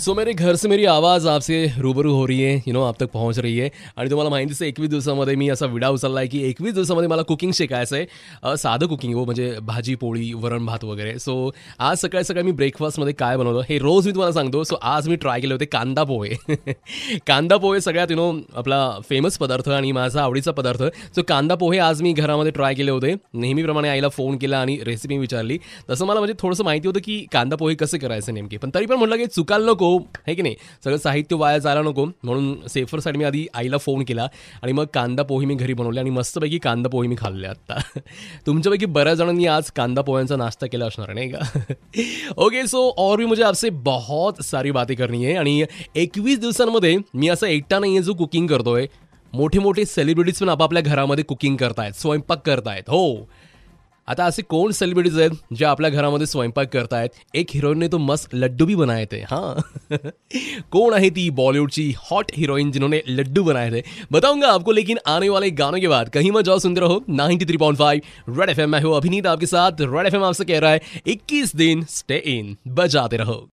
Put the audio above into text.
सो मेरे घर से मेरी आवाज़ आपसे रूबरू हो रही आहे यु नो आप तक पहुँच रही आहे आणि तुम्हाला माहितीच आहे एकवीस दिवसामध्ये मी असा विडा उचलला आहे की एकवीस दिवसामध्ये मला कुकिंग शिकायचं आहे साधं कुकिंग हो म्हणजे भाजी पोळी वरण भात वगैरे सो आज सकाळी सकाळी मी ब्रेकफास्टमध्ये काय बनवलं हे? रोज मी तुम्हाला सांगतो सो आज मी ट्राय केले होते कांदा पोहे। कांदा पोहे सगळ्यात यु नो आपला फ़ेमस पदार्थ आणि माझा आवडीचा पदार्थ सो कांदा पोहे आज मी घरामध्ये ट्राय केले होते। नेहमीप्रमाणे आईला फ़ोन केला आणि रेसिपी विचारली। तसं मला म्हणजे थोडंसं माहिती होतं की कांदा पोहे कसे करायचे नेमके. पण तरी पण म्हटलं की चुकायला नको हे की नाही? सगळं साहित्य वाया जायला नको. म्हणून सेफरसाठी मी आधी आईला फोन केला आणि मग कांदा पोहे मी घरी बनवले आणि मस्तपैकी कांदा पोहे मी खाल्ले आत्ता तुमच्यापैकी बऱ्याच जणांनी आज कांदा पोह्यांचा नाश्ता केला असणार नाही का? ओके सो और भी मुझे आपसे बहुत सारी बातें करनी आहे आणि एकवीस दिवसांमध्ये मी असं एकटा नाही आहे जो कुकिंग करतोय. मोठे मोठे सेलिब्रिटीज पण आपापल्या घरामध्ये कुकिंग करतायत स्वयंपाक करतायत हो. आता असे कोण सेलिब्रिटीज आहेत जे आपल्या घरामध्ये स्वयंपाक करतायत? एक हिरोईनने तो मस्त लड्डू भी बनाए थे हाँ. कौन है ती बॉलीवुड की हॉट हीरोइन जिन्होंने लड्डू बनाए थे? बताऊँगा आपको, लेकिन आने वाले गानों के बाद कहीं मत जाओ सुनते रहो 93.5 रेड एफएम मैं हूँ अभिनीत आपके साथ। रेड एफएम आपसे कह रहा है 21 दिन स्टे इन बजाते रहो।